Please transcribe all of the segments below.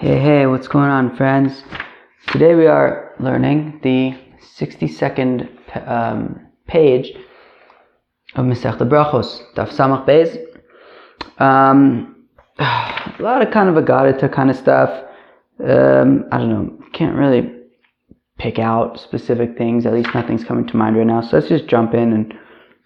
Hey, hey, what's going on, friends? Today we are learning the 62nd um, page of Masechta Brachos, Daf Samach Beis. Um, a lot of kind of Agadita kind of stuff. Um, I don't know, can't really pick out specific things, at least nothing's coming to mind right now. So let's just jump in and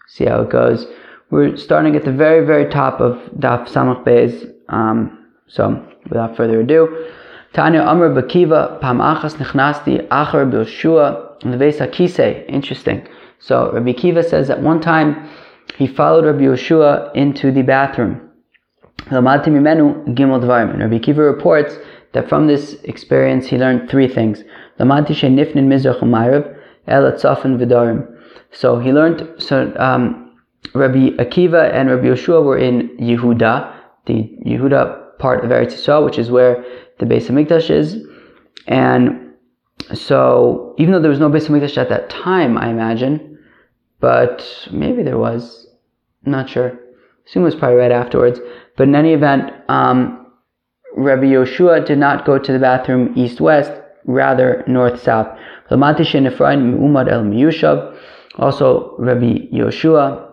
see how it goes. We're starting at the very, very top of Daf Samach Beis. Um, so, without further ado, Tanya Amr Bakiva Pam Achas Nechnasti Achar Bilshua Levesa Kise. Interesting. So Rabbi Kiva says that one time he followed Rabbi Yoshua into the bathroom. Lamati Mimenu Gimel Dvarim. Rabbi Kiva reports that from this experience he learned three things. Lamati Nifnin Mizrach Umayrav El Vidarim. So he learned. So um, Rabbi Akiva and Rabbi Yoshua were in Yehuda, the Yehuda part of Eretz Yisrael, which is where the Beis Hamikdash is. And so, even though there was no Beis Hamikdash at that time, I imagine, but maybe there was, I'm not sure. I assume it was probably right afterwards. But in any event, um, Rabbi Yoshua did not go to the bathroom east-west, rather north-south. Also, Rabbi Yoshua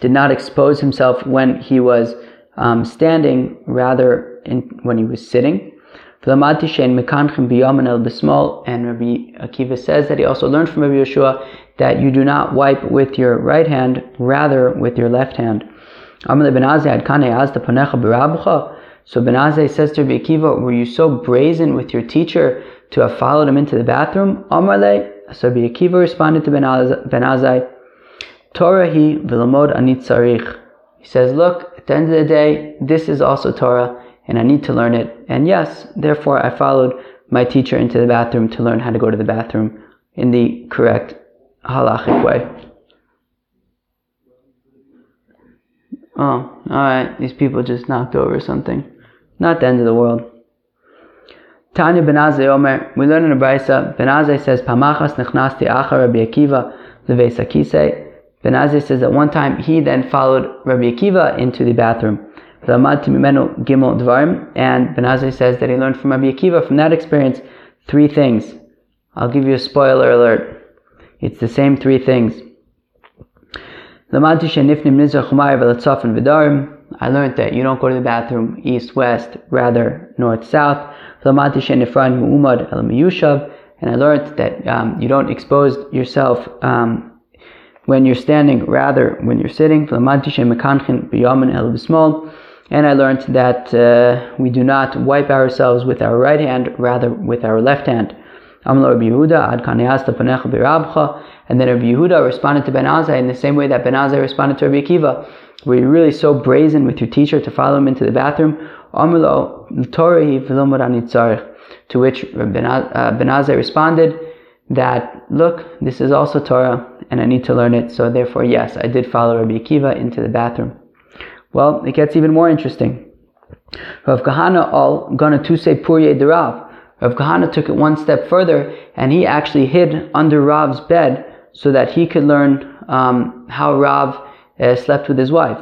did not expose himself when he was um, standing rather in, when he was sitting. And Rabbi Akiva says that he also learned from Rabbi Yeshua that you do not wipe with your right hand, rather with your left hand. So Benazai says to Rabbi Akiva, were you so brazen with your teacher to have followed him into the bathroom? So Rabbi Akiva responded to Benazai, Torah hi v'lamod anit tzarich. He says, look, the end of the day, this is also Torah, and I need to learn it. And yes, therefore, I followed my teacher into the bathroom to learn how to go to the bathroom in the correct halachic way. Oh, alright, these people just knocked over something. Not the end of the world. Tanya Benazai Omer, we learn in the Brisa, Benazai says, Pamachas nechnasti achar Rabbi Akiva levesa Ben Azai says that one time he then followed Rabbi Akiva into the bathroom. And Ben Azai says that he learned from Rabbi Akiva from that experience three things. I'll give you a spoiler alert. It's the same three things. I learned that you don't go to the bathroom east west, rather north south. And I learned that um, you don't expose yourself um, when you're standing, rather when you're sitting. And I learned that uh, we do not wipe ourselves with our right hand, rather with our left hand. And then Rabbi Yehuda responded to Ben Azai in the same way that Ben Azai responded to Rabbi Akiva. Were you really so brazen with your teacher to follow him into the bathroom? To which Ben Azai responded that, look, this is also Torah and I need to learn it. So therefore, yes, I did follow Rabbi Akiva into the bathroom. Well, it gets even more interesting. Rav Kahana all gonna to say Purye Rav. Rav Kahana took it one step further and he actually hid under Rav's bed so that he could learn um, how Rav uh, slept with his wife.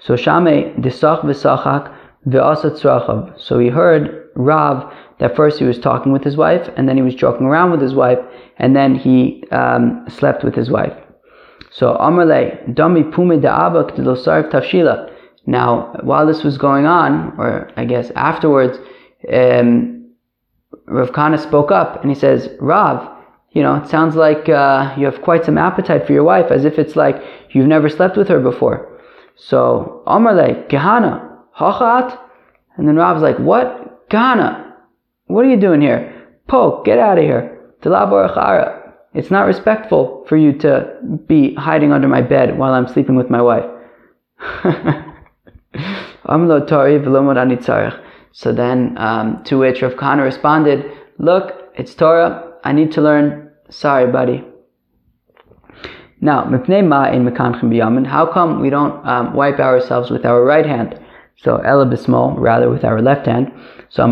So Shame disach v'sachak ve'asat So he heard Rav that first he was talking with his wife, and then he was joking around with his wife, and then he um, slept with his wife. So Amarle Dami Pume Da'aba Tafshila. Now, while this was going on, or I guess afterwards, um, Rav Kana spoke up and he says, Rav, you know, it sounds like uh, you have quite some appetite for your wife, as if it's like you've never slept with her before. So Amarle Kahana Hachat, and then Rav's like, what? Kahana, what are you doing here? Poke, get out of here. It's not respectful for you to be hiding under my bed while I'm sleeping with my wife. so then, um, to which Rav Kahana responded, Look, it's Torah. I need to learn. Sorry, buddy. Now, mipnei ma in mekanchim biyamin. how come we don't um, wipe ourselves with our right hand? So ela rather with our left hand. So.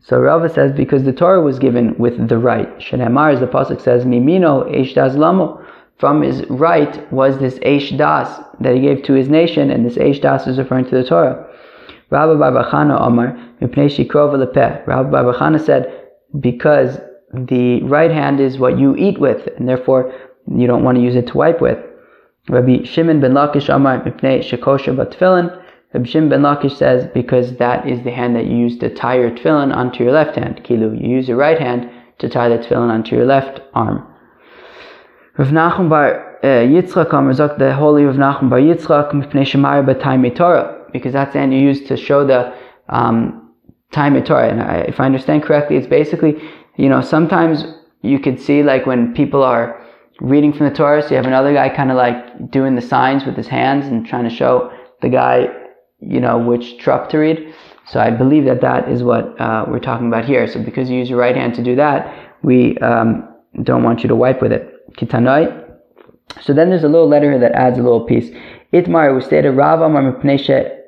So Rava says because the Torah was given with the right. Shenemar, as the pasuk says, mimino eish das lamo. From his right was this eish das that he gave to his nation, and this eish das is referring to the Torah. Rabbi Barbachana Omar, Mipnei Shikrova Lepeh. Rabbi Barbachana said, because the right hand is what you eat with, and therefore you don't want to use it to wipe with. Rabbi Shimon ben Lakish Amar Mipnei Shekosha Batfilin. Rabbi Shimon ben Lakish says because that is the hand that you use to tie your tefillin onto your left hand. Kilu, you use your right hand to tie the tefillin onto your left arm. Rav Nachum bar uh, Yitzchak Amar Zok, the holy Rav Nachum bar Yitzchak Batay Torah, because that's the hand you use to show the um, time Torah. And I, if I understand correctly, it's basically, you know, sometimes you could see like when people are reading from the Torah, so you have another guy kind of like doing the signs with his hands and trying to show the guy, you know, which trop to read. So I believe that that is what uh, we're talking about here. So because you use your right hand to do that, we um, don't want you to wipe with it. Kitanoi. So then there's a little letter here that adds a little piece. Itmar was stated Rav Amar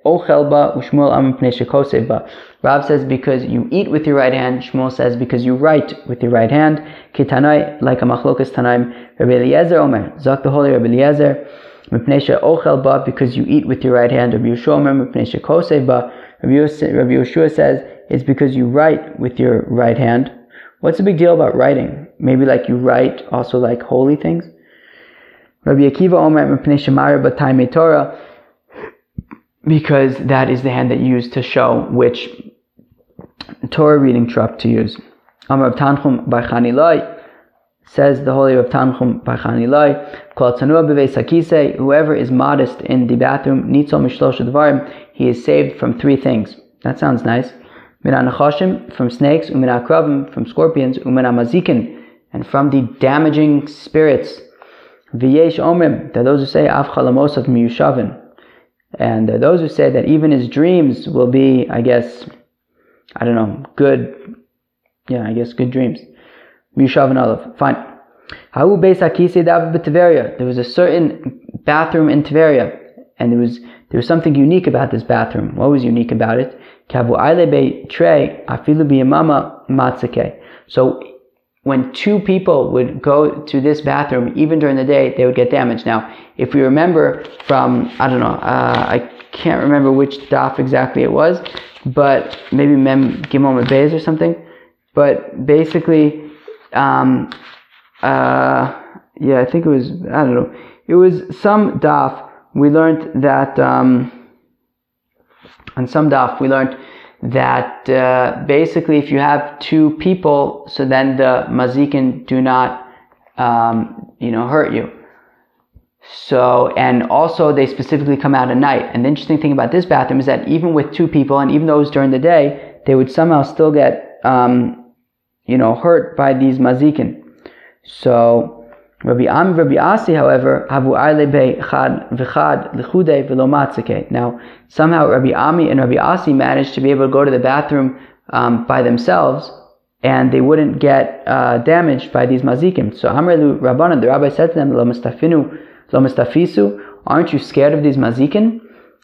Ochelba Ushmuel Amar Rav says because you eat with your right hand. Shmuel says because you write with your right hand. Kitanoi, like a machlokas tanaim. Rabbi Eliezer Omer, Zak the holy Rabbi Eliezer. Ba, because you eat with your right hand. Rabbi Yeshua Omer, kosev ba. Rabbi Yeshua says it's because you write with your right hand. What's the big deal about writing? Maybe like you write also like holy things. Rabbi Akiva Omer, mipnesha mara batay Torah because that is the hand that you use to show which Torah reading trop to use. Amar Tanchum by Chanilai says the holy of Tanchum by Chanilai, Kol Sakise, whoever is modest in the bathroom, Nitzol Mishlosh Dvarim, he is saved from three things. That sounds nice. Min from snakes, Umin Akrabim, from scorpions, Umin Mazikin, and from the damaging spirits. V'yesh Omrim, that those who say Av Chalamosat Miyushavin, and those who say that even his dreams will be, I guess, I don't know, good, yeah, I guess good dreams. Mishav and Aleph. Fine. There was a certain bathroom in Tveria, and there was there was something unique about this bathroom. What was unique about it? Kavu ailebe trei afilu biyamama matzake. So when two people would go to this bathroom, even during the day, they would get damaged. Now, if we remember from, I don't know, uh, I can't remember which daf exactly it was, but maybe Mem Gimel Beis or something. But basically, um, uh, yeah, I think it was, I don't know, it was some daf. We learned that, um, on some daf, we learned that uh, basically if you have two people, so then the mazikin do not, um, you know, hurt you. So, and also they specifically come out at night. And the interesting thing about this bathroom is that even with two people, and even those during the day, they would somehow still get, um, you know, hurt by these mazikin. So, Rabbi Am, Rabbi Asi, however, havu chad v'chad l'chude Now, somehow Rabbi Ami and Rabbi Asi managed to be able to go to the bathroom um, by themselves, and they wouldn't get uh, damaged by these mazikim. So Amrelu Rabbanan, the rabbi said to them, Lo mustafinu, lo mustafisu, aren't you scared of these mazikin?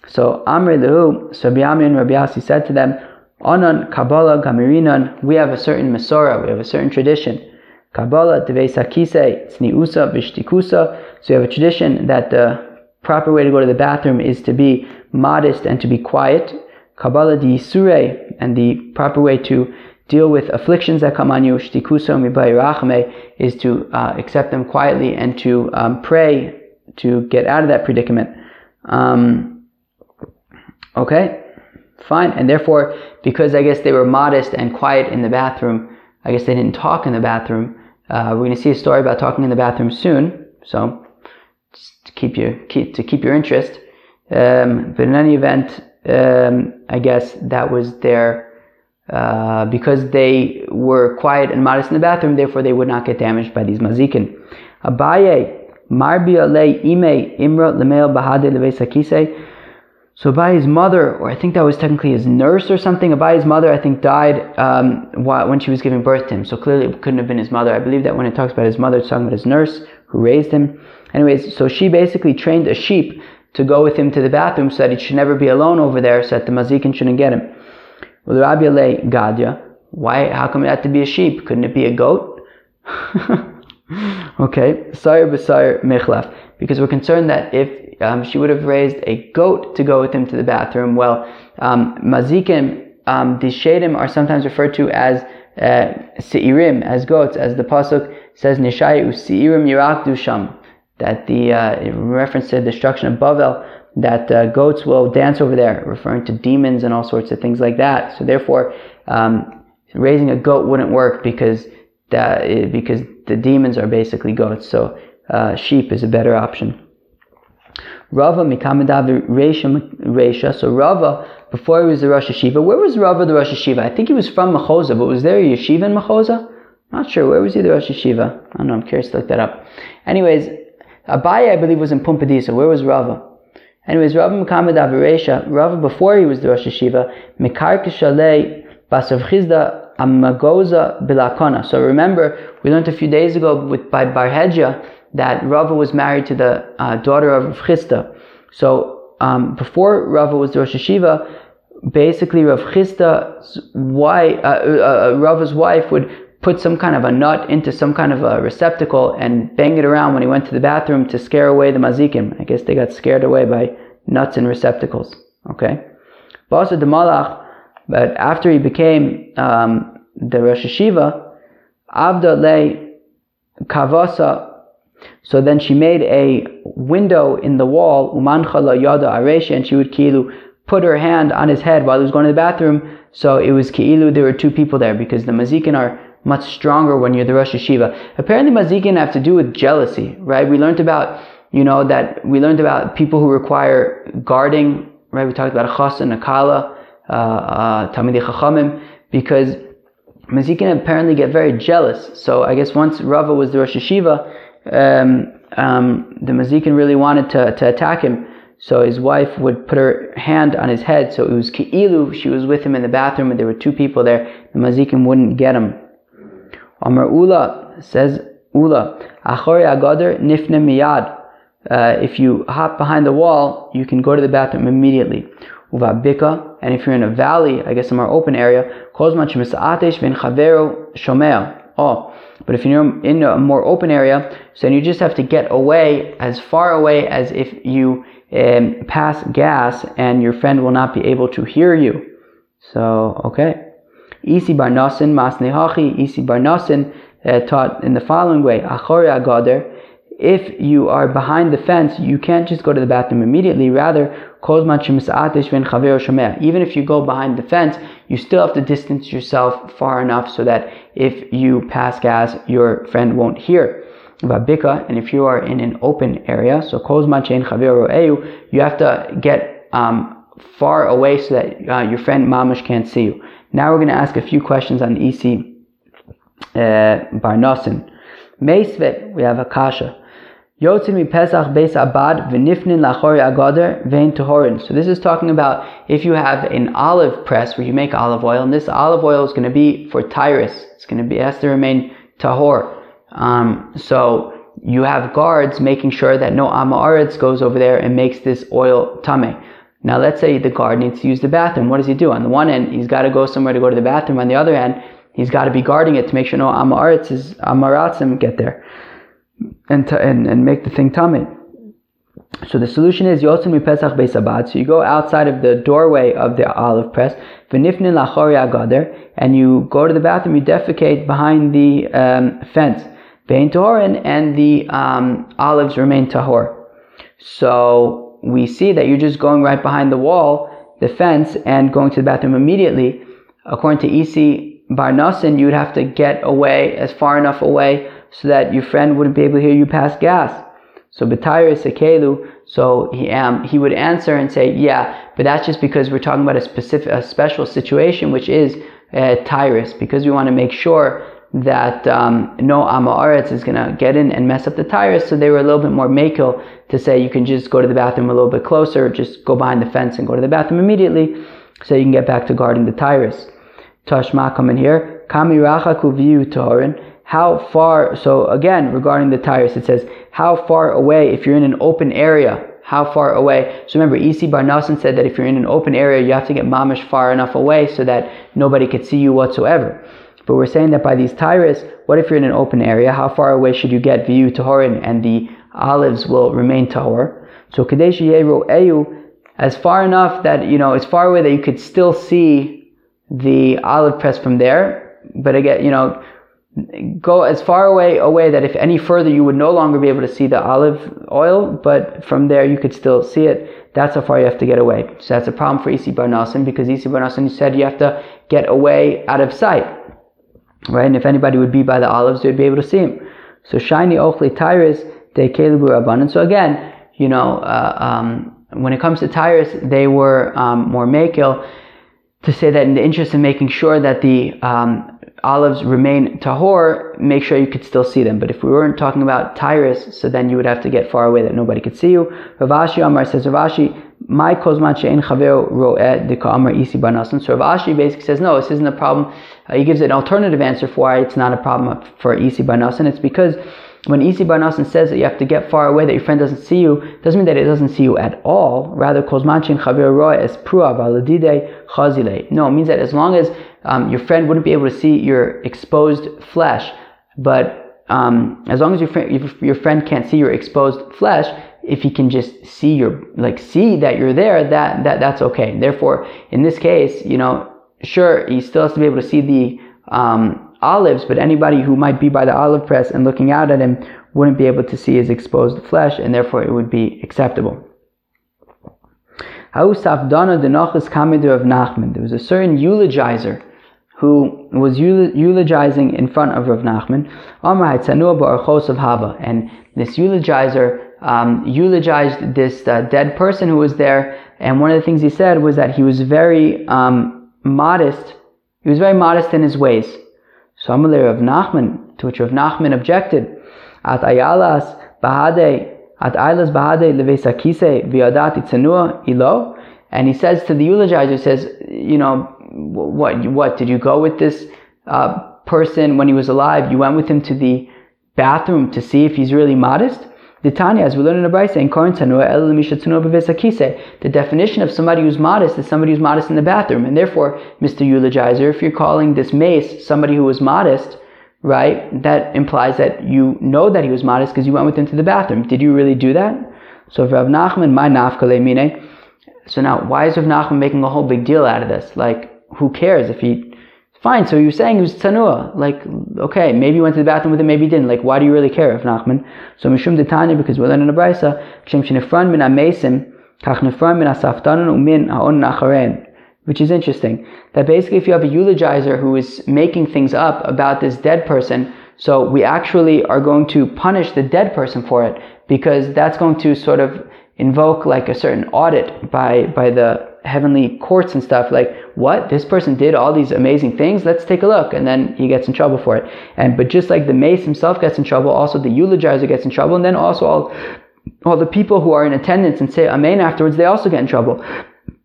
So Amrelu, so Rabbi Ami and Rabbi Asi said to them, Onan Kabbalah Gamirinan, we have a certain Masorah, we have a certain tradition. Kabbalah, Devesa Kise, Tzniusa, Vishtikusa. So you have a tradition that the proper way to go to the bathroom is to be modest and to be quiet. Kabbalah di Sure, and the proper way to deal with afflictions that come on you, Shtikusa Mibayirachme, is to uh, accept them quietly and to um, pray to get out of that predicament. Um, okay, fine. And therefore, because I guess they were modest and quiet in the bathroom, I guess they didn't talk in the bathroom. Uh, we're going to see a story about talking in the bathroom soon, so to keep you keep, to keep your interest. Um, but in any event, um, I guess that was their uh, because they were quiet and modest in the bathroom, therefore they would not get damaged by these mazikin. Abaye marbia le ime imra lemel bahade levesakise. So Abayi's mother, or I think that was technically his nurse or something, Abayi's mother, I think, died um, when she was giving birth to him. So clearly it couldn't have been his mother. I believe that when it talks about his mother, it's talking about his nurse who raised him. Anyways, so she basically trained a sheep to go with him to the bathroom so that he should never be alone over there, so that the mazikin shouldn't get him. Well, Rabbi Gadya, why, how come it had to be a sheep? Couldn't it be a goat? okay, Sire Basire Michlaf. Because we're concerned that if um, she would have raised a goat to go with him to the bathroom. Well, um, mazikim, um, the shadim are sometimes referred to as uh, seirim, as goats, as the pasuk says, Nishayu seirim yirakdu sham, that the uh, in reference to the destruction of Bavel, that uh, goats will dance over there, referring to demons and all sorts of things like that. So therefore, um, raising a goat wouldn't work because that because the demons are basically goats. So uh, sheep is a better option. Rava mikamadav Resha So Rava, before he was the Rosh Yeshiva, where was Rava the Rosh Yeshiva? I think he was from Machoza, but was there a yeshiva in Machoza? Not sure. Where was he the Rosh Yeshiva? I don't know. I'm curious to look that up. Anyways, Abaye, I believe, was in Pumbedisa. Where was Rava? Anyways, Rava Muhammad Aviresha, Rava before he was the Rosh Yeshiva, Mekar Kishalei Basav Amagoza Bilakona. So remember, we learned a few days ago with by Barhedja that Rava was married to the uh, daughter of Rav Chisda. So um, before Rava was the Rosh Yeshiva, basically Rav Chisda's wife, uh, uh, uh, Rava's wife would put some kind of a nut into some kind of a receptacle and bang it around when he went to the bathroom to scare away the mazikim. I guess they got scared away by nuts and receptacles. Okay. Basa the Malach, but after he became um, the Rosh Yeshiva, Abda le Kavasa, so then she made a window in the wall, Umanchala Yada Aresha, and she would kilu put her hand on his head while he was going to the bathroom. So it was ki'ilu, there were two people there because the mazikin are much stronger when you're the Rosh Yeshiva. Apparently, mazikin have to do with jealousy, right? We learned about, you know, that we learned about people who require guarding, right? We talked about chas and a kala, uh, uh, because mazikin apparently get very jealous. So I guess once Rava was the Rosh Yeshiva, um, um, the mazikin really wanted to, to attack him. So his wife would put her hand on his head. So it was ki'ilu, she was with him in the bathroom and there were two people there. The mazikim wouldn't get him. Amar Ula says Ula, Achori Agadar Nifne Miyad. Uh, if you hop behind the wall, you can go to the bathroom immediately. Uva Bika, and if you're in a valley, I guess a more open area, Kozman Shemisaatesh Vin Chavero Shomea. Oh, but if you're in a more open area, so then you just have to get away as far away as if you um, pass gas and your friend will not be able to hear you. So, okay. Isi bar nasin masnehachi, isi bar nasin uh, taught in the following way, achori agader, if you are behind the fence, you can't just go to the bathroom immediately. Rather, even if you go behind the fence, you still have to distance yourself far enough so that if you pass gas, your friend won't hear. And if you are in an open area, so you have to get um, far away so that uh, your friend mamash can't see you. Now we're going to ask a few questions on Isi uh, Bar Nosin. Meisvet, we have a kasha. Yotzin mi Pesach beis abad v'nifnin lachori vein tohorin. So this is talking about if you have an olive press where you make olive oil, and this olive oil is going to be for tyrus. It's going to be has to remain tahor. Um, so you have guards making sure that no amaretz goes over there and makes this oil tame. Now, let's say the guard needs to use the bathroom. What does he do? On the one end, he's got to go somewhere to go to the bathroom. On the other hand, he's got to be guarding it to make sure no amaretz is amaratzim get there and, and and make the thing tummy. So the solution is yotzim pesach beisabad. So you go outside of the doorway of the olive press, v'nifnin lachori agader, and you go to the bathroom. You defecate behind the um, fence, vein tahorin, and the um, olives remain tahor. So we see that you're just going right behind the wall, the fence, and going to the bathroom immediately. According to Isi Barnasin, you would have to get away as far enough away so that your friend wouldn't be able to hear you pass gas. So Batayr Sekelu, so he um, he would answer and say, yeah, but that's just because we're talking about a specific, a special situation, which is uh, Tyrus, because we want to make sure that um, no Amaretz is going to get in and mess up the tires. So they were a little bit more makil to say you can just go to the bathroom a little bit closer, just go behind the fence and go to the bathroom immediately so you can get back to guarding the tires. Tashma come in here. Kami rachaku torin. How far, so again, regarding the tires, it says, how far away, if you're in an open area, how far away? So remember, Isi Barnasan said that if you're in an open area, you have to get mamish far enough away so that nobody could see you whatsoever. But we're saying that by these tires, what if you're in an open area? How far away should you get view tahorin and the olives will remain tahor? So kadesh eyu as far enough that you know it's far away that you could still see the olive press from there. But again, you know, go as far away away that if any further you would no longer be able to see the olive oil, but from there you could still see it. That's how far you have to get away. So that's a problem for Isi Bar because Isi Bar Nasan said you have to get away out of sight. Right? And if anybody would be by the olives, they'd be able to see him. So shiny ochli tyrus de kelibu rabbanan. So again, you know, uh, um, when it comes to tyrus, they were um, more makil to say that in the interest of making sure that the um, olives remain tahor, make sure you could still see them. But if we weren't talking about tyrus, so then you would have to get far away that nobody could see you. Ravashi Amar says, Ravashi, my kozman she'en chaver ro'eh de ka'amar isi banasan. So Ravashi basically says, no, this isn't a problem. Uh, he gives an alternative answer for why it's not a problem for isi banasan. It's because when Isi Barnasan says that you have to get far away, that your friend doesn't see you, doesn't mean that it doesn't see you at all. Rather, Kozmanchin Chavir Roy es Prua Baladide Chazile. No, it means that as long as um, your friend wouldn't be able to see your exposed flesh, but um, as long as your friend, your friend can't see your exposed flesh, if he can just see your like see that you're there, that that that's okay. Therefore, in this case, you know, sure, he still has to be able to see the um, olives, but anybody who might be by the olive press and looking out at him wouldn't be able to see his exposed flesh, and therefore it would be acceptable. There was a certain eulogizer who was eulogizing in front of Rav Nachman. Amar of Haba, And this eulogizer um, eulogized this uh, dead person who was there. And one of the things he said was that he was very um, modest. He was very modest in his ways. So Amalei Rav Nachman, to which Rav Nachman objected, At ayalas bahade, at aylas bahade levesakise tzenua ilo. And he says to the eulogizer, says, you know, what, what, did you go with this uh, person when he was alive? You went with him to the bathroom to see if he's really modest? The Tanya, as we learn in the Brisa, the definition of somebody who's modest is somebody who's modest in the bathroom. And therefore, Mr. Eulogizer, if you're calling this meis somebody who was modest, right, that implies that you know that he was modest because you went with him to the bathroom. Did you really do that? So Rav Nachman, my nafkale mine. So now, why is Rav Nachman making a whole big deal out of this? Like, who cares if he Fine, so you're saying he was tsanua. Like, okay, maybe you went to the bathroom with him, maybe you didn't. Like, why do you really care if Nachman? So Mishum Tanya, because we're learning a brisa, Kshem Shinefran min amesim, kach nefran min asaftanan umin haon nacharen. Which is interesting. That basically if you have a eulogizer who is making things up about this dead person, so we actually are going to punish the dead person for it, because that's going to sort of invoke like a certain audit by, by the heavenly courts and stuff like what? This person did all these amazing things? Let's take a look. And then he gets in trouble for it. And but just like the meis himself gets in trouble also the eulogizer gets in trouble. And then also all all the people who are in attendance and say amen afterwards they also get in trouble.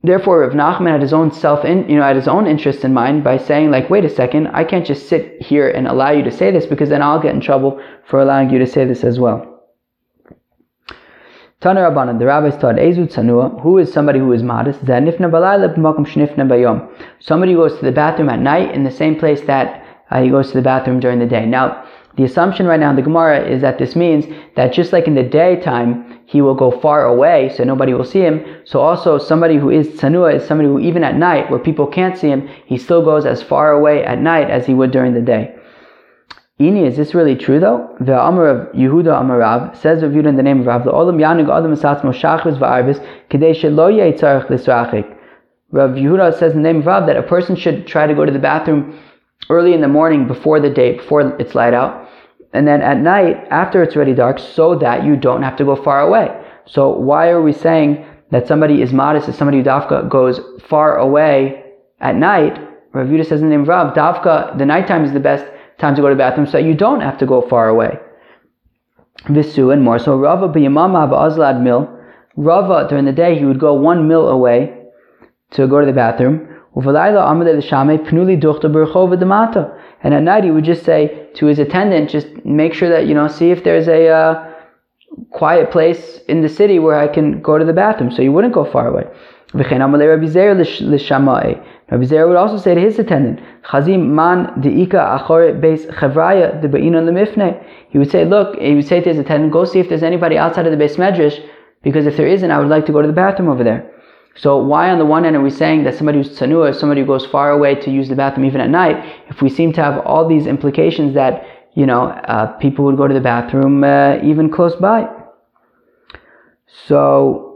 Therefore if Nachman had his own self in you know had his own interest in mind by saying like wait a second I can't just sit here and allow you to say this because then I'll get in trouble for allowing you to say this as well Tana Rabbanan, the rabbis taught Ezu Tzanua, who is somebody who is modest, Zanifna Balayla B'makom Shnifna Bayom. Somebody goes to the bathroom at night in the same place that uh, he goes to the bathroom during the day. Now, the assumption right now in the Gemara is that this means that just like in the daytime, he will go far away so nobody will see him. So also somebody who is tsanua is somebody who even at night where people can't see him, he still goes as far away at night as he would during the day. Ini, is this really true though? The Amar of Yehuda Amarav says Yehuda in the name of Rav, the Olam Yanig Adam Asatz Moshachris Va'arvis Kedei Shelo Yitzarech Lisrachik. Rav Yehuda says in the name of Rav that a person should try to go to the bathroom early in the morning before the day, before it's light out, and then at night after it's already dark, so that you don't have to go far away. So why are we saying that somebody is modest, if somebody dafka goes far away at night? Rav Yehuda says in the name of Rav, dafka, the nighttime is the best time to go to the bathroom so you don't have to go far away. Visu and more. So Rava b'yamama ba'azlad mil. Rava during the day he would go one mil away to go to the bathroom. And at night he would just say to his attendant, just make sure that, you know, see if there's a uh, quiet place in the city where I can go to the bathroom. So you wouldn't go far away. Rabbi Zera would also say to his attendant, Chazim man deika achore beis chavraya de lemifne. He would say, look, he would say to his attendant, go see if there's anybody outside of the beis medrash, because if there isn't, I would like to go to the bathroom over there. So why on the one hand are we saying that somebody who's tsanua somebody who goes far away to use the bathroom even at night, if we seem to have all these implications that, you know, uh, people would go to the bathroom uh, even close by. So,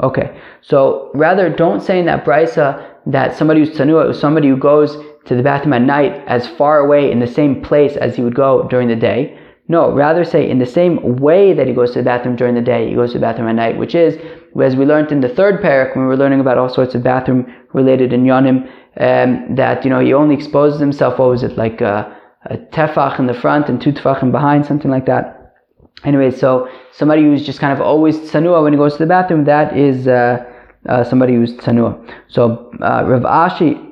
Okay, so rather don't say in that brisa that somebody who's tanua is somebody who goes to the bathroom at night as far away in the same place as he would go during the day. No, rather say in the same way that he goes to the bathroom during the day, he goes to the bathroom at night, which is, as we learned in the third parak when we were learning about all sorts of bathroom related in Yonim, um, that, you know, he only exposes himself, what was it, like a, a tefach in the front and two tefachim behind, something like that. Anyway, so somebody who's just kind of always tsanua when he goes to the bathroom, that is uh, uh, somebody who's tsanua. So uh, Rav Ashi,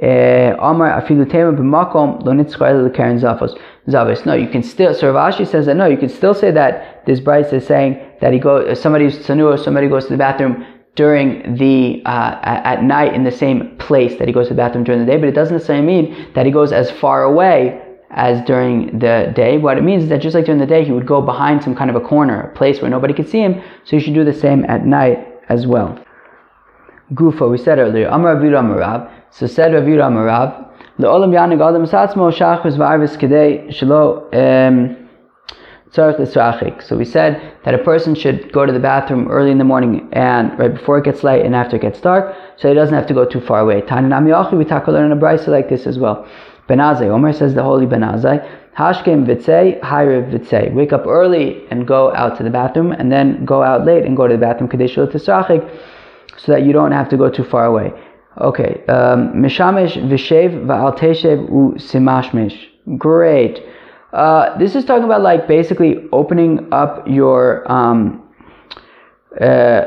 Amar afilu tema b'makom lo nitzchayel lekaren zavos. No, you can still. So Rav Ashi says that no, you can still say that this Bryce is saying that he goes. Somebody who's tsanua, somebody goes to the bathroom during the uh, at night in the same place that he goes to the bathroom during the day, but it doesn't necessarily mean that he goes as far away as during the day. What it means is that just like during the day, he would go behind some kind of a corner, a place where nobody could see him. So you should do the same at night as well. Gufa, we said earlier, Amar Amarav. So said Aviram Amarav, Le'olam adam shachus v'arvis kedei shelo So we said that a person should go to the bathroom early in the morning and right before it gets light and after it gets dark, so he doesn't have to go too far away. We talk learn in a brisa like this as well. Benazai. Omer says the holy Benazai. Hashkem vitzei, hayrev vitzei. Wake up early and go out to the bathroom, and then go out late and go to the bathroom kadeshul tisrachik, so that you don't have to go too far away. Okay. Um, Mishamesh vishev va'al teshev u simashmesh. Great. Uh, this is talking about like basically opening up your um, uh,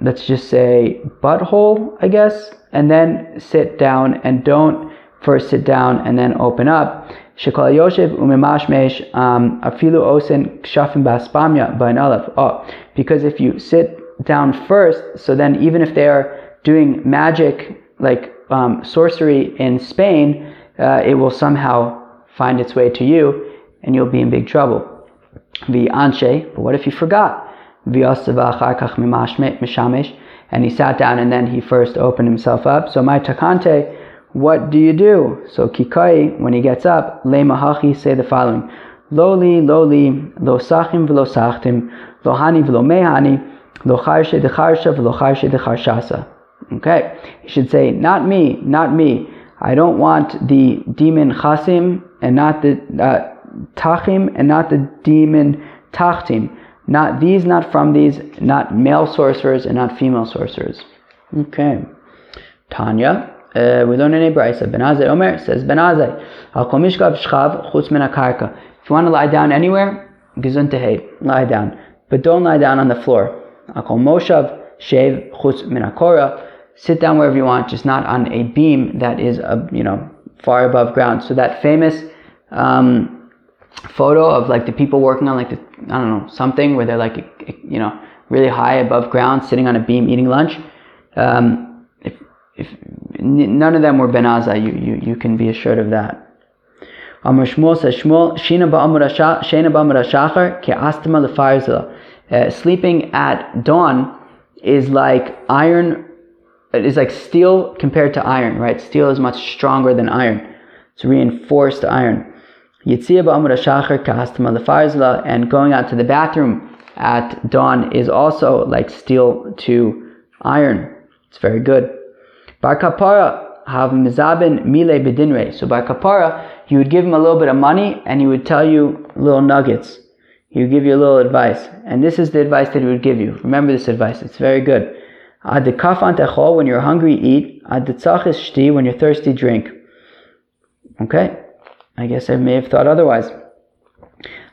let's just say butthole, I guess, and then sit down and don't first sit down and then open up. Yoshev umimashmesh um, afilu osen baspamya aleph. Oh, because if you sit down first, so then even if they are doing magic like um, sorcery in Spain, uh, it will somehow find its way to you, and you'll be in big trouble. Vi anshe, but what if you forgot? And he sat down and then he first opened himself up. So my takante what do you do? So Kikai, when he gets up, Le Mahachi, say the following. Loli, loli, lo sachim v'lo sachtim, lo hani v'lo mehani, lo charshe de charsha charshe. Okay, you should say, not me, not me. I don't want the demon chasim and not the uh, tachim and not the demon tachtim. Not these, not from these, not male sorcerers and not female sorcerers. Okay. Tanya. Uh, we learn in a brisa. Benazai Omer says Benazai. Al komishkav shchav chutz min If you want to lie down anywhere, gesundheit, lie down, but don't lie down on the floor. Al kol moshav shev chutz min Sit down wherever you want, just not on a beam that is, a, uh, you know, far above ground. So that famous um, photo of like the people working on like the I don't know something where they're like you know really high above ground, sitting on a beam eating lunch. Um, if if none of them were Ben Azai. You, you, you can be assured of that. Amr Shmuel says, Shmuel, Shina ba'amur shachar ke astama lefarzila. Uh, sleeping at dawn is like iron, it is like steel compared to iron, right? Steel is much stronger than iron. It's reinforced iron. Yitzia ba'amur shachar ke astama lefarzila. And going out to the bathroom at dawn is also like steel to iron. It's very good. Bar kapara have mizabin mile bedinre. So by kapara, you would give him a little bit of money and he would tell you little nuggets. He would give you a little advice. And this is the advice that he would give you. Remember this advice. It's very good. Ad techol, when you're hungry, eat. Ad shti, when you're thirsty, drink. Okay? I guess I may have thought otherwise.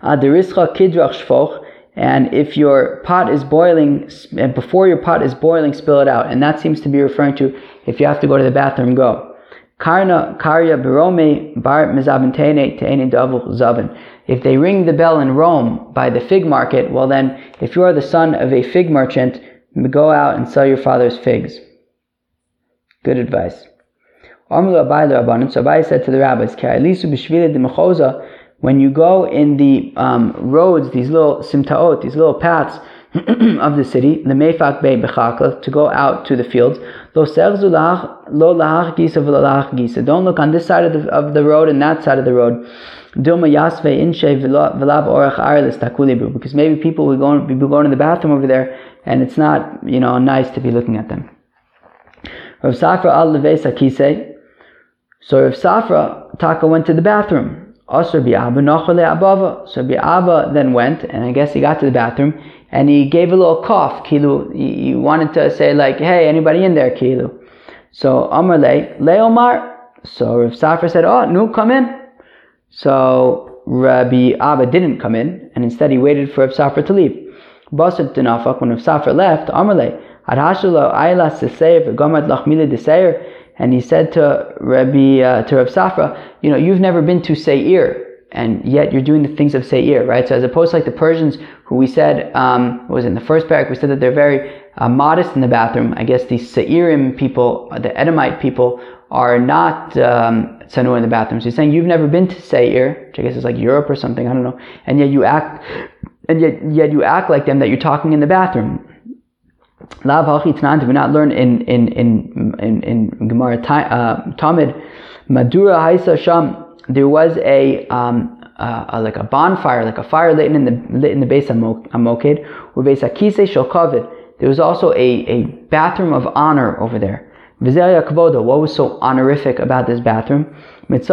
Ad kidrach shfoch, and if your pot is boiling, before your pot is boiling, spill it out. And that seems to be referring to if you have to go to the bathroom, go. Karna karya barome bar mizabentene teene davul zavin. If they ring the bell in Rome by the fig market, well then, if you are the son of a fig merchant, go out and sell your father's figs. Good advice. So Abai said to the rabbis, when you go in the um, roads, these little simtaot, these little paths of the city, the Meifak Bey Bechakla, to go out to the fields. Lo gisa. Don't look on this side of the, of the road and that side of the road. Because maybe people will go, be going to the bathroom over there and it's not, you know, nice to be looking at them. Rav al kise. So Rav Safra Taka went to the bathroom. Also Bi'aba Nachale Abava. So then went, and I guess he got to the bathroom, and he gave a little cough, Kilu. He wanted to say like, hey, anybody in there, Kilu? So Amar Le, Leomar. So Rav Safra said, oh, no, come in. So Rabbi Abba didn't come in, and instead he waited for Rav Safra to leave. Basat Dinafak, when Rav Safra left, Amar Le, Adhashalo Ayla Seseir, V'gomad Lachmila Deseir, and he said to Rabbi uh, to Rav Safra, you know, you've never been to Seir, and yet you're doing the things of Seir, right? So as opposed to like the Persians, who we said um, was in the first parak, we said that they're very uh, modest in the bathroom. I guess the Seirim people, the Edomite people, are not um, in the bathroom. So he's saying you've never been to Seir, which I guess is like Europe or something, I don't know, and yet you act, and yet yet you act like them that you're talking in the bathroom. Lav hachi tanant. We not learn in in in in, in Gemara uh, Talmud. Madura haisa sham. There was a um, uh, a, like a bonfire, like a fire lit in the lit in the base of Moked, or base akise shel kavid. There was also a, a bathroom of honor over there. What was so honorific about this bathroom? That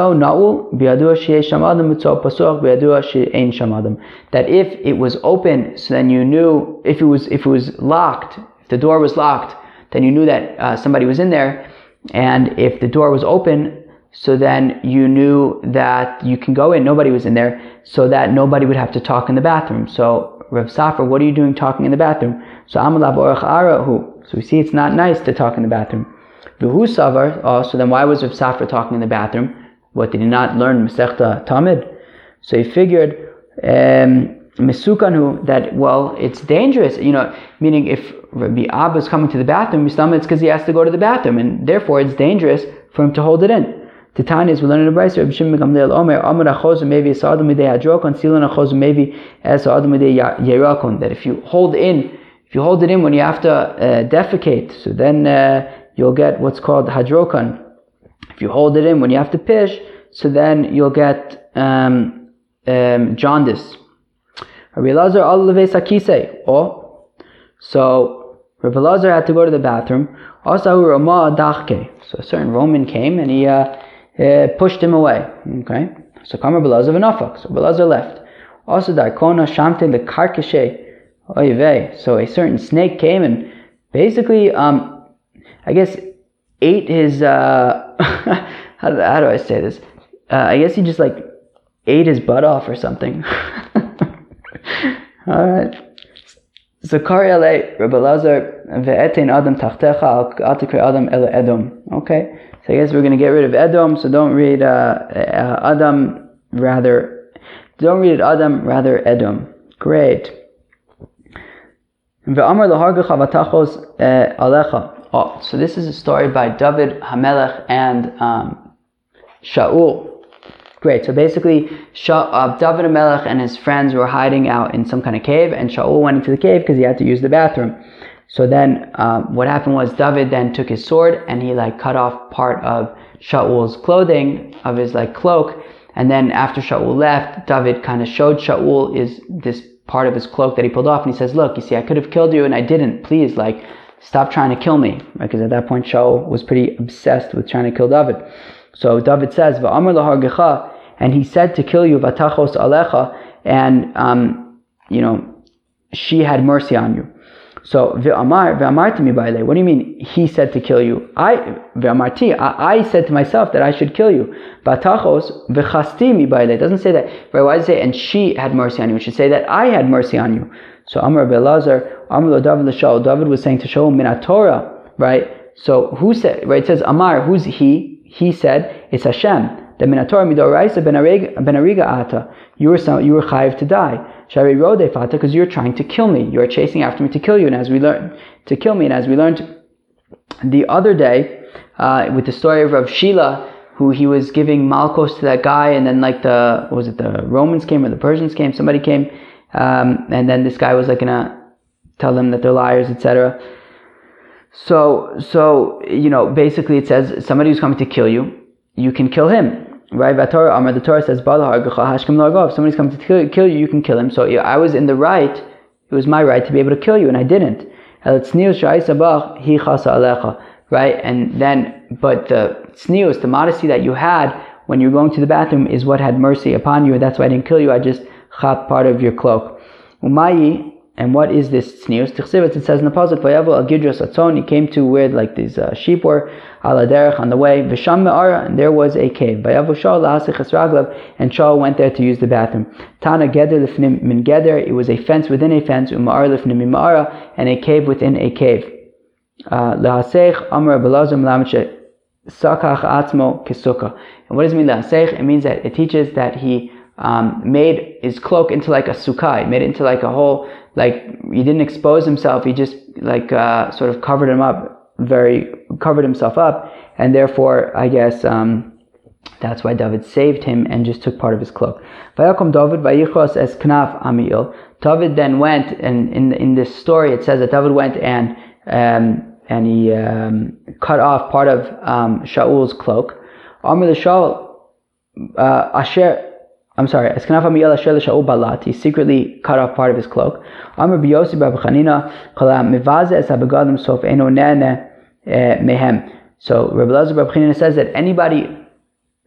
if it was open, so then you knew if it was if it was locked, the door was locked, then you knew that uh, somebody was in there. And if the door was open, so then you knew that you can go in, nobody was in there, so that nobody would have to talk in the bathroom. So, Rav Safra, what are you doing talking in the bathroom? So, Amalav Orach Arahu. So we see it's not nice to talk in the bathroom. Vihu Savar, oh, so then why was Rav Safra talking in the bathroom? What did he not learn Masechta Tamid? So he figured, um, Mesukanu, that, well, it's dangerous, you know, meaning if Rabbi Abba is coming to the bathroom, it's because he has to go to the bathroom, and therefore it's dangerous for him to hold it in. Titanis, we learn in the Bryce, Rabbi Shimon Gamliel Omer, Amar Achozu Mevi Esadam Midei Hadrokon, Silon Achozu Mevi Esadam Midei Yerakon, that if you hold in, if you hold it in when you have to uh, defecate, so then uh, you'll get what's called Hadrokon. If you hold it in when you have to pish, so then you'll get um, um, jaundice. Rabbi al Sakise, or so Rabbi Lazar had to go to the bathroom. Also, Rama Dachke. So a certain Roman came and he uh, uh, pushed him away. Okay, so come Rabbi Lazar v'nafak. So Rabbi Lazar left. Also, Darkona Shamte lekarkeshe oyve. So a certain snake came and basically, um, I guess, ate his. Uh, how, do, how do I say this? Uh, I guess he just like ate his butt off or something. All right. Zakaria le Rabbi Lazar ve'etein adam tachtecha al adam ele edom. Okay. So I guess we're going to get rid of Edom. So don't read uh, uh, Adam, rather don't read Adam, rather Edom. Great. Ve'amar lahargecha vatachos uh, alecha. Oh, so this is a story by David Hamelech and um, Shaul. Great. So basically, Sha- uh, David Melech and his friends were hiding out in some kind of cave, and Shaul went into the cave because he had to use the bathroom. So then, um, what happened was David then took his sword and he like cut off part of Shaul's clothing, of his like cloak, and then after Shaul left, David kind of showed Shaul is this part of his cloak that he pulled off, and he says, "Look, you see, I could have killed you, and I didn't. Please, like, stop trying to kill me." Because right? at that point, Shaul was pretty obsessed with trying to kill David. So David says, "Va'amar lahargecha." And he said to kill you, Vatachos Alecha, and, um, you know, she had mercy on you. So, Ve'amar, Ve'amarti mi What do you mean, he said to kill you? I, Ve'amarti, I, I said to myself that I should kill you. Vatachos Ve'chasti mi It doesn't say that? Why does it say, and she had mercy on you? It should say that I had mercy on you. So, Amar Belazar, Amar David L'Shaul, David was saying to Shaul, Minat Torah, right? So, who said, right? It says, Amar, who's he? He said, it's Hashem. The minator midoraisa ben ariga ata. You were some, you were chayiv to die. Shari rode fata because you're trying to kill me. You are chasing after me to kill you. And as we learned to kill me, and as we learned the other day uh, with the story of Rav Shila, who he was giving Malkos to that guy, and then like the was it the Romans came or the Persians came, somebody came, um, and then this guy was like gonna tell them that they're liars, etc. So so you know basically it says somebody who's coming to kill you, you can kill him. Right, the Torah, says, if somebody's coming to kill you, you can kill him. So I was in the right, it was my right to be able to kill you, and I didn't. Right, and then, but the tznius, the modesty that you had when you're going to the bathroom is what had mercy upon you. That's why I didn't kill you. I just chat part of your cloak. Umayi, and what is this tznius? It says in the pasuk, "Vayavu al gidros atzon." He came to where like these uh, sheep were, ala derech on the way. V'sham me'ara, and there was a cave. Vayavu Shaul la'asich raglav, and Shaul went there to use the bathroom. Tana geder lifnim min geder. It was a fence within a fence. Umar lifnim ma'ara, and a cave within a cave. Uh, La'asech amar belazim melamet sakach atzmo kisuka. And what does it mean la'asech? It means that it teaches that he um, made his cloak into like a sukkah. He made it into like a whole like he didn't expose himself. He just like uh, sort of covered him up, very covered himself up, and therefore I guess um, that's why David saved him and just took part of his cloak. David es knaf. David then went, and in in this story it says that David went and um, and he um, cut off part of um, Shaul's cloak. Amr the Shaul uh, Asher I'm sorry, He secretly cut off part of his cloak. Amr Biyosi Abagadim Sof Eno Nene eh, Mehem. So Rabbi Lazar Bab Chanina says that anybody,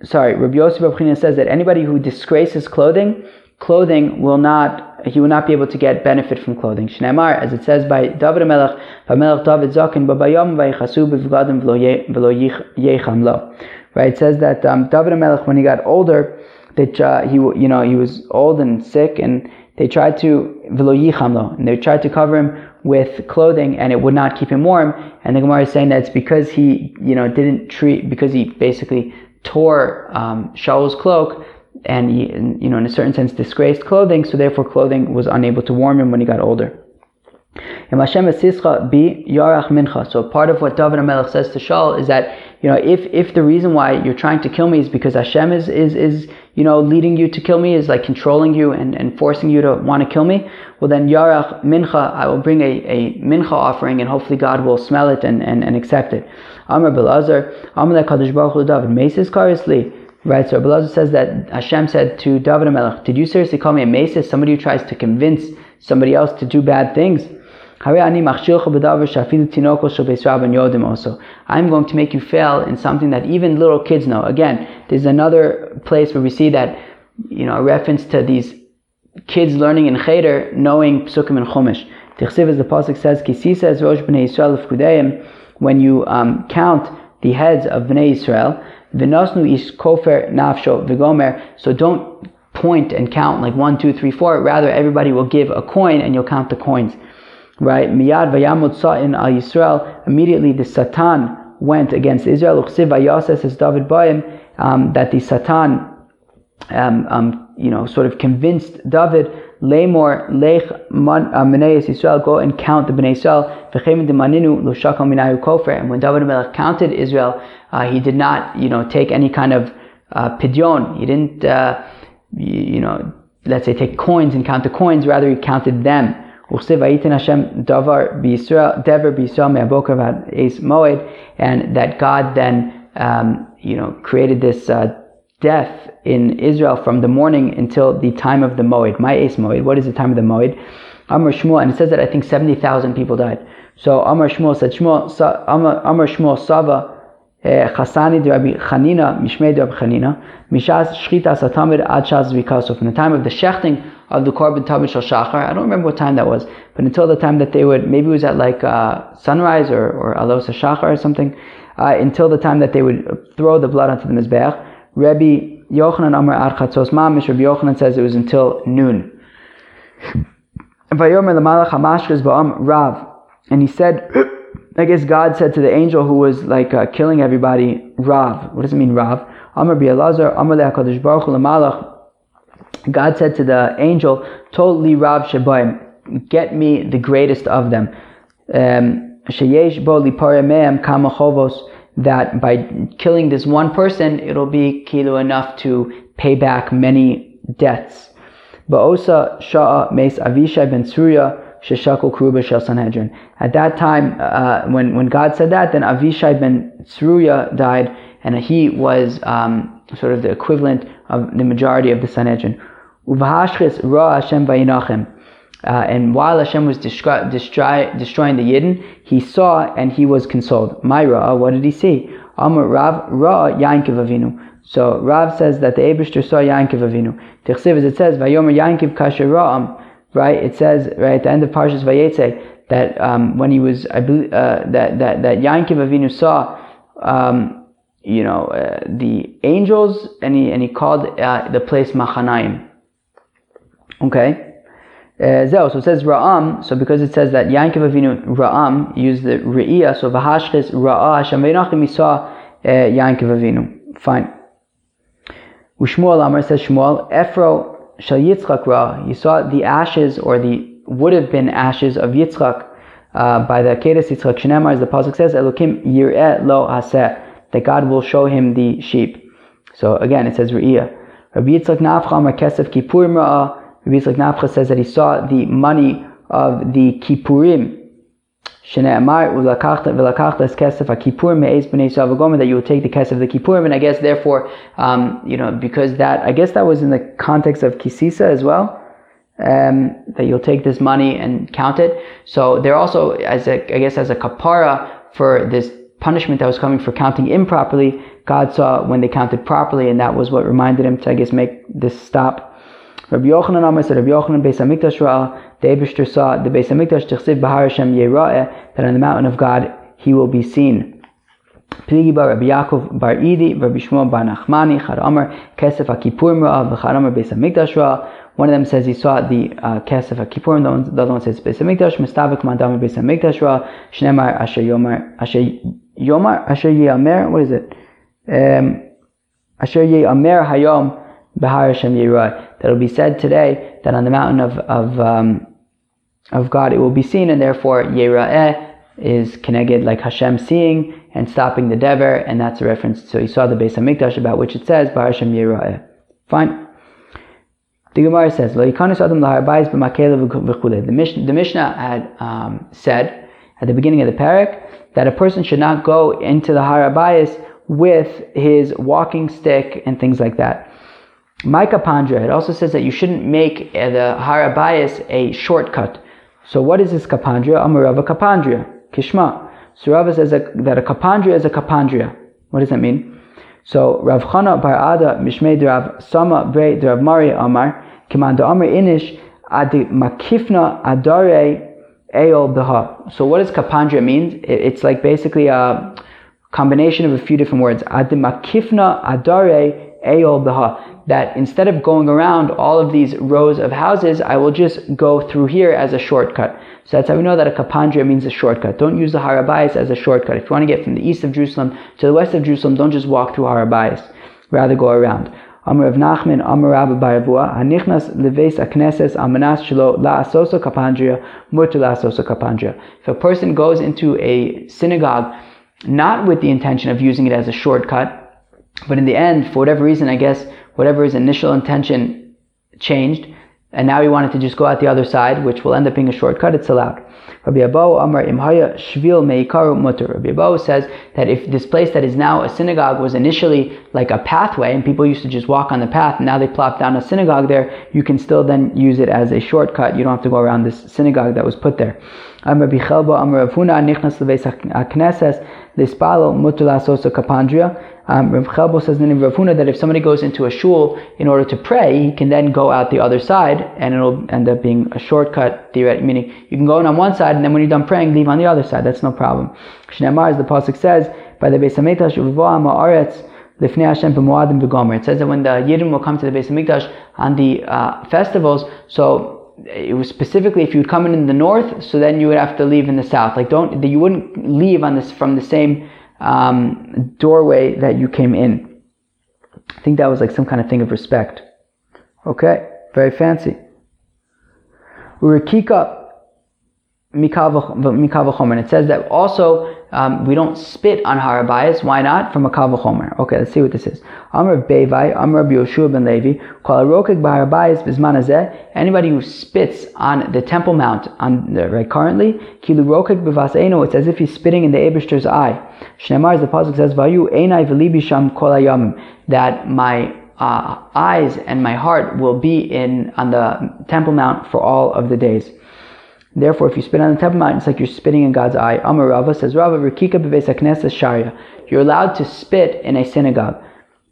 sorry, Rabbi Yossi Bab Chanina says that anybody who disgraces clothing, clothing will not, he will not be able to get benefit from clothing. Shneimar, as it says by David Melech, Melech David Zakin, Babayom Vayichasu Bivgadim Velo Yecham Lo. Right, it says that um, David Melech, when he got older, that uh, he you know he was old and sick and they tried to and they tried to cover him with clothing and it would not keep him warm and the Gemara is saying that it's because he you know didn't treat because he basically tore um, Shaul's cloak and he you know in a certain sense disgraced clothing so therefore clothing was unable to warm him when he got older. So part of what David Melech says to Shaul is that you know if if the reason why you're trying to kill me is because Hashem is is is you know, leading you to kill me is like controlling you and, and forcing you to want to kill me, well then yarach mincha, I will bring a, a mincha offering and hopefully God will smell it and, and, and accept it. Amr Belazar, Amr Kadosh Baruch David, Mesis Karisli. Right, so Belazar says that Hashem said to David Melech, did you seriously call me a Mesis, somebody who tries to convince somebody else to do bad things? I'm going to make you fail in something that even little kids know. Again, there's another place where we see that, you know, a reference to these kids learning in Cheder, knowing Psukim and Chumash. Tichsiv, as the Pasuk says, Kisi says, Rosh B'nai Yisrael when you um, count the heads of Bnei Israel, V'nosnu ish kofer nafsho v'gomer, so don't point and count like one, two, three, four. Rather, everybody will give a coin and you'll count the coins right? Miyad vayamud sa'in al Yisrael. Immediately the Satan went against Israel. Uchsiv vayasa says David Bayim um, that the Satan, um, um, you know, sort of convinced David. Lemor lech meneis uh, Israel, go and count the Bnei Israel. V'chemin demaninu lushakal minayu kofer. And when David Melech counted Israel, uh, he did not, you know, take any kind of uh, pidyon. He didn't, uh, you know, let's say take coins and count the coins. Rather, he counted them. And that God then, um, you know, created this uh, death in Israel from the morning until the time of the Moed. My Ace Moed. What is the time of the Moed? Amr Shmuel, and it says that I think 70,000 people died. So Amr Shmuel said, Shmuel, Amr, Shmuel Sava, eh, Chasani Chanina, Mishmei de Chanina, Mishaz Shchita Satamir Ad Shaz From the time of the Shechting, of the Korban Tamid Shal Shachar, I don't remember what time that was, but until the time that they would, maybe it was at like uh, sunrise or, or Alos Shachar or something, uh, until the time that they would throw the blood onto the Mizbeach. Rabbi Yochanan Amr Ad Chatzos Mamish, Rabbi Yochanan says it was until noon. And he said, I guess God said to the angel who was like uh, killing everybody, Rav. What does it mean, Rav? Amr Bi'elazar, Amr Le'akadosh Baruch Hu God said to the angel, Totally Rav Shebaim, get me the greatest of them. Um, Sheyesh bo that by killing this one person, it'll be kilo enough to pay back many debts. Ba'osa sha'a mes Avishai ben Surya sheshakol kruba shel Sanhedrin. At that time, uh, when, when God said that, then Avishai ben Surya died, and he was um, sort of the equivalent of the majority of the Sanhedrin. Uvahashchis ra Hashem vayinachem. Uh, and while Hashem was destroy, destroy, destroying the Yidden, he saw and he was consoled. Myra, what did he see? Amr Rav Ra Yainkiv Avinu. So Rav says that the Abishter saw Yainkiv Avinu. Tichsiv, as it says, Vayomer Yainkiv Kasher Ra'am, right? It says right at the end of Parshas Vayetze that um, when he was, I believe, uh, that that that Yainkiv Avinu saw, um, you know, uh, the angels, and he and he called uh, the place Machanaim. Okay. Uh, so it says Ra'am, so because it says that Yankov Avinu Ra'am used the Re'iyah, so Vahashchis Ra'a Hashem Veinachim, he saw uh, Avinu. Fine. Ushmuel Amar says Shmuel, Ephro Shal Yitzchak Ra, you saw the ashes or the would have been ashes of Yitzchak uh, by the Akedah Yitzchak Shenemar, as the Pasuk says, Elokim Yir'eh Lo Haseh, that God will show him the sheep. So again, it says Re'iyah. Rabbi Yitzchak Nafcha Amar Kesef Kippurim Ra'ah, Rabbi Yitzchak Nafcha says that he saw the money of the Kippurim. That you will take the kesef of the kippurim, and I guess therefore, um, you know, because that, I guess that was in the context of kisisa as well, um, that you'll take this money and count it. So they're also, as a, I guess, as a kapara for this punishment that was coming for counting improperly, God saw when they counted properly, and that was what reminded him to, I guess, make this stop. Rabbi Yochanan Amar said, Rabbi Yochanan Beis Hamikdash Ra'ah, the Abishter saw the Beis Hamikdash Tichsiv Bahar Hashem Yera'eh, that on the mountain of God he will be seen. Pligi bar Rabbi Yaakov bar Idi, Rabbi Shmuel bar Nachmani, Chad Amar, Kesef HaKippurim Ra'ah, V'chad Amar Beis Hamikdash Ra'ah. One of them says he saw the uh, Kesef HaKippurim, the other one says Beis Hamikdash, Mistavik Mandam Beis Hamikdash Ra'ah, Shnemar Asher Yomar, Asher Yomar, Asher Yeamer, what is it? Um, Asher Yeamer Hayom, Bahar Hashem Yerah. That will be said today that on the mountain of of um, of God it will be seen, and therefore Yera'eh is connected like Hashem seeing and stopping the dever, and that's a reference. So he saw the Beis Hamikdash about which it says Bahar Hashem Yera'eh. Fine. The Gemara says, "Lo yikanis adam laharbais b'makele The Mishnah, the Mishnah had um, said at the beginning of the parak that a person should not go into the harabayis with his walking stick and things like that. My kapandra, it also says that you shouldn't make uh, the harabayas a shortcut. So what is this kapandria? Amarava kapandria. Kishma. So Rava says that a kapandria is a kapandria. What does that mean? So Rav Chana bar Ada Mishmei Rav Sama Brei Rav Mari Amar Kimanda Amar Inish Adi Makifna Adare Eol Beha. So what does kapandria mean? It's like basically a combination of a few different words. Adi Makifna Adare Eol Beha that instead of going around all of these rows of houses, I will just go through here as a shortcut. So that's how we know that a kapandria means a shortcut. Don't use the Harabayas as a shortcut. If you want to get from the east of Jerusalem to the west of Jerusalem, don't just walk through Harabayas. Rather go around. Amr of Nachman, Amr Rabbi Hanichnas leves akneses amanas shelo kapandria, mutu kapandria. If a person goes into a synagogue not with the intention of using it as a shortcut, but in the end, for whatever reason, I guess, whatever his initial intention changed, and now he wanted to just go out the other side, which will end up being a shortcut, it's allowed. Rabbi Abahu Amar Imhaya Shvil Meikaru Mutter. Rabbi Abahu says that if this place that is now a synagogue was initially like a pathway and people used to just walk on the path, and now they plop down a synagogue there, you can still then use it as a shortcut. You don't have to go around this synagogue that was put there. Amar Bichelba Amar Avuna Nichnas Leves Lispalo Mutter Lasosa Kapandria. Um, Rav Chelbo says in Rav Huna that if somebody goes into a shul in order to pray, he can then go out the other side, and it'll end up being a shortcut. Theoretically, meaning you can go in on one side, and then when you're done praying, leave on the other side. That's no problem. Shneimar, as the pasuk says, by the Beis Hamikdash v'gomer. It says that when the Yidden will come to the Beis Hamikdash on the uh, festivals, so it was specifically if you would come in in the north, so then you would have to leave in the south. Like don't you wouldn't leave on this from the same um, doorway that you came in. I think that was like some kind of thing of respect. Okay, very fancy. Urikika mikavachomer. And it says that also um, we don't spit on harabayas. Why not? From a kavachomer. Okay, let's see what this is. Amr Bevai, Amr Yoshua ben Levi, Kol Arokik b'harabayas bizman Anybody who spits on the Temple Mount, on the, right currently, kilu rokik b'vaseinu. It's as if he's spitting in the Abishter's eye. Shnemar, the pasuk says, Vayu einai v'libi sham. That my uh, eyes and my heart will be in on the Temple Mount for all of the days. Therefore, if you spit on the Temple Mount, it's like you're spitting in God's eye. Amar Rava says, Rava Rikika Bevesa Sharia. You're allowed to spit in a synagogue.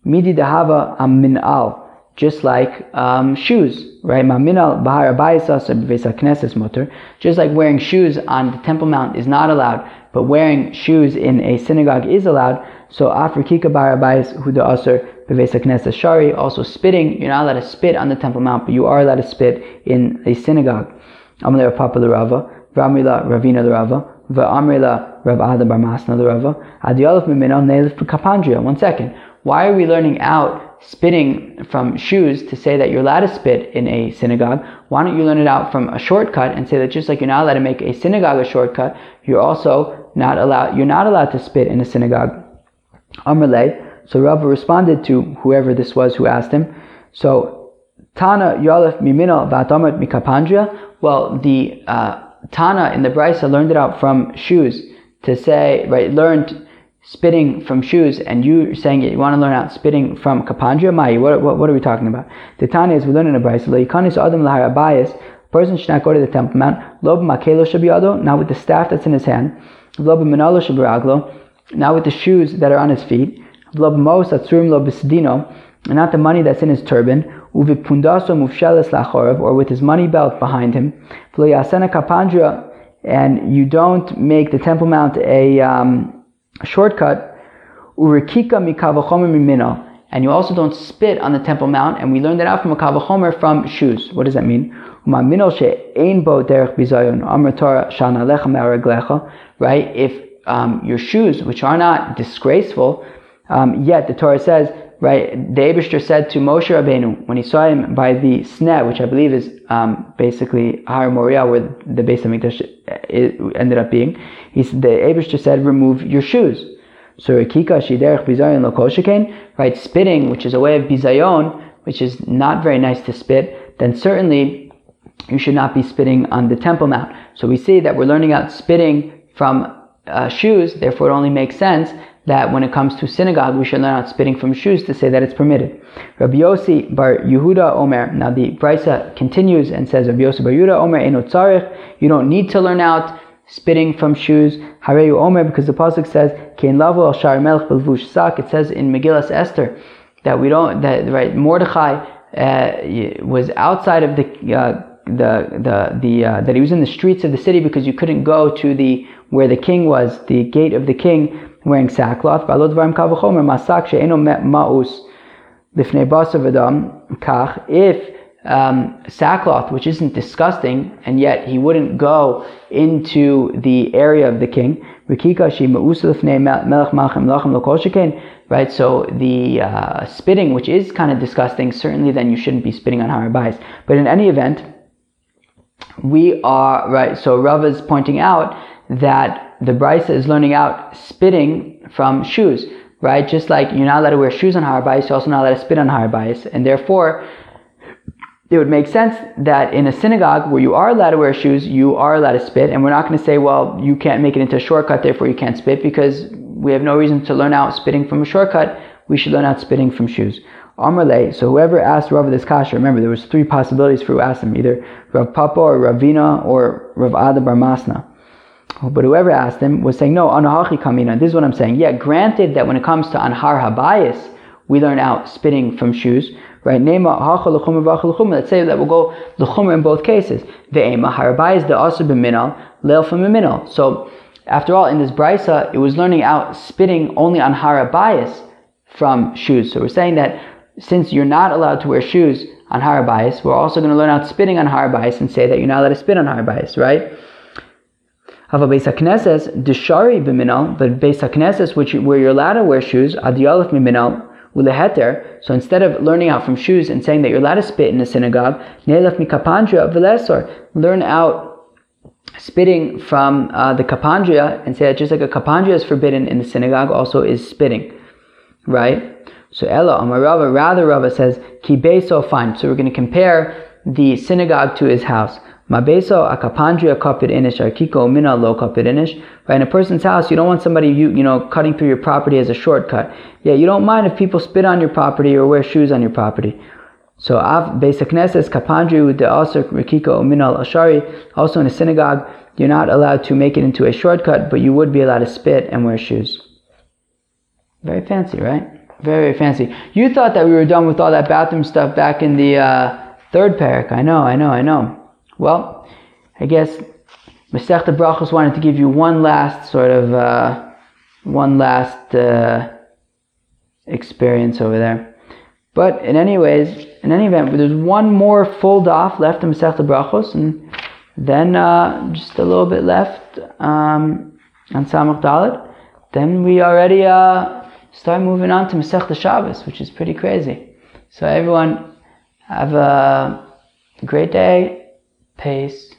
Midi Dahava Aminal. Just like um, shoes, right? Maminal Bahar Abayasas Knesses Motor. Just like wearing shoes on the Temple Mount is not allowed, but wearing shoes in a synagogue is allowed. So Afrikika Bahar Abayas Huda Bevesa Knesses Shari. Also spitting, you're not allowed to spit on the Temple Mount, but you are allowed to spit in a synagogue. Amalei Papa the Rava, Vamrila Ravina the Rava, Va'amrila Rav Ada Bar Masna the Rava, Adiyalef Mimina Neilif Kapandria. One second. Why are we learning out spitting from shoes to say that you're allowed to spit in a synagogue? Why don't you learn it out from a shortcut and say that just like you're not allowed to make a synagogue a shortcut, you're also not allowed you're not allowed to spit in a synagogue. Amrle. So Rava responded to whoever this was who asked him. So Tana Yalef Mimina Vatamat Mikapandria. Well, the uh, Tana in the Brisa learned it out from shoes to say, right, learned spitting from shoes, and you saying it, you want to learn out spitting from kapandria, mai, what, what, what, are we talking about? The Tana is we learn in the Brisa, leikanis adam lahar abayis, person should not go to the temple mount, lob makelo shabiyado, not with the staff that's in his hand, lob manalo shabiraglo, not with the shoes that are on his feet, lob mos atzurim lob and not the money that's in his turban, or with his money belt behind him, kapandria, and you don't make the Temple Mount a, um, shortcut, urikika mikavachomer mimino, and you also don't spit on the Temple Mount, and we learned that out from a kavachomer from shoes. What does that mean? Right? If um, your shoes, which are not disgraceful, um, yet the Torah says right? The Abishter said to Moshe Rabbeinu when he saw him by the sneh, which I believe is um, basically Har Moriah, where the Beis Hamikdash uh, ended up being. He said, the Abishter said, "Remove your shoes." So Rikika Shiderech Bizayon Lokoshaken, right? Spitting, which is a way of bizayon, which is not very nice to spit. Then certainly you should not be spitting on the Temple Mount. So we see that we're learning out spitting from uh, shoes. Therefore, it only makes sense that when it comes to synagogue, we should learn out spitting from shoes to say that it's permitted. Rabbi Yossi bar Yehuda Omer. Now the Brisa continues and says, Rabbi Yossi bar Yehuda Omer eno tzarich. You don't need to learn out spitting from shoes. Hareyu Omer, because the pasuk says, Kein lavo al shar melech belvush sak. It says in Megillas Esther that we don't that right Mordechai uh, was outside of the. Uh, the the the uh, that he was in the streets of the city because you couldn't go to the where the king was the gate of the king wearing sackcloth. If um, sackcloth, which isn't disgusting, and yet he wouldn't go into the area of the king. Right, so the uh, spitting, which is kind of disgusting, certainly then you shouldn't be spitting on Harabais. But in any event, we are right. So Rav is pointing out that the Brisa is learning out spitting from shoes, right? Just like you're not allowed to wear shoes on Harabais, you're also not allowed to spit on Harabais. And therefore, it would make sense that in a synagogue where you are allowed to wear shoes, you are allowed to spit. And we're not going to say, well, you can't make it into a shortcut, therefore you can't spit, because we have no reason to learn out spitting from a shortcut. We should learn out spitting from shoes. Amarle, so whoever asked Rav this kasha, remember there was three possibilities for who asked him, either Rav Papa or Ravina or Rav Ada Bar Masna. Oh, but whoever asked him was saying, no, anahachi kamina. This is what I'm saying. Yeah, granted that when it comes to anhar habayis, we learn out spitting from shoes, right? Nema hacha l'chumah Let's say that we'll go l'chumah in both cases. Ve'ema harabayis the also b'minal, leil from minal. So, after all, in this brisa, it was learning out spitting only on harabayis from shoes. So we're saying that since you're not allowed to wear shoes on harabayis, we're also going to learn out spitting on harabayis and say that you're not allowed to spit on right? Hava Beis HaKnesses, Deshari b'minal, but Beis HaKnesses, which where you're allowed to wear shoes, Adiyalef miminal, uleheter. So instead of learning out from shoes and saying that you're allowed to spit in a synagogue, Neilef mikapandra v'lesor, learn out spitting from uh, the kapandria and say that just like a kapandria is forbidden in the synagogue, also is spitting, right? So Ella Amarava, rather Rava says ki beso fine. So we're going to compare the synagogue to his house. Mabeso akapandria kapid inish arkiko mina lo kapid inish. Right, in a person's house, you don't want somebody you you know cutting through your property as a shortcut. Yeah, you don't mind if people spit on your property or wear shoes on your property. So av basic knesses kapandri the asr rikiko minal ashari. Also in a synagogue, you're not allowed to make it into a shortcut, but you would be allowed to spit and wear shoes. Very fancy, right? Very, very fancy. You thought that we were done with all that bathroom stuff back in the uh, third parak. I know, I know, I know. Well, I guess Masechta Brachos wanted to give you one last sort of uh, one last uh, experience over there. But in any ways, in any event, there's one more full daf left in Masechta Brachos, and then uh, just a little bit left um, on Samach Dalit. Then we already uh, start moving on to Masechta Shabbos, which is pretty crazy. So everyone, have a great day. Peace.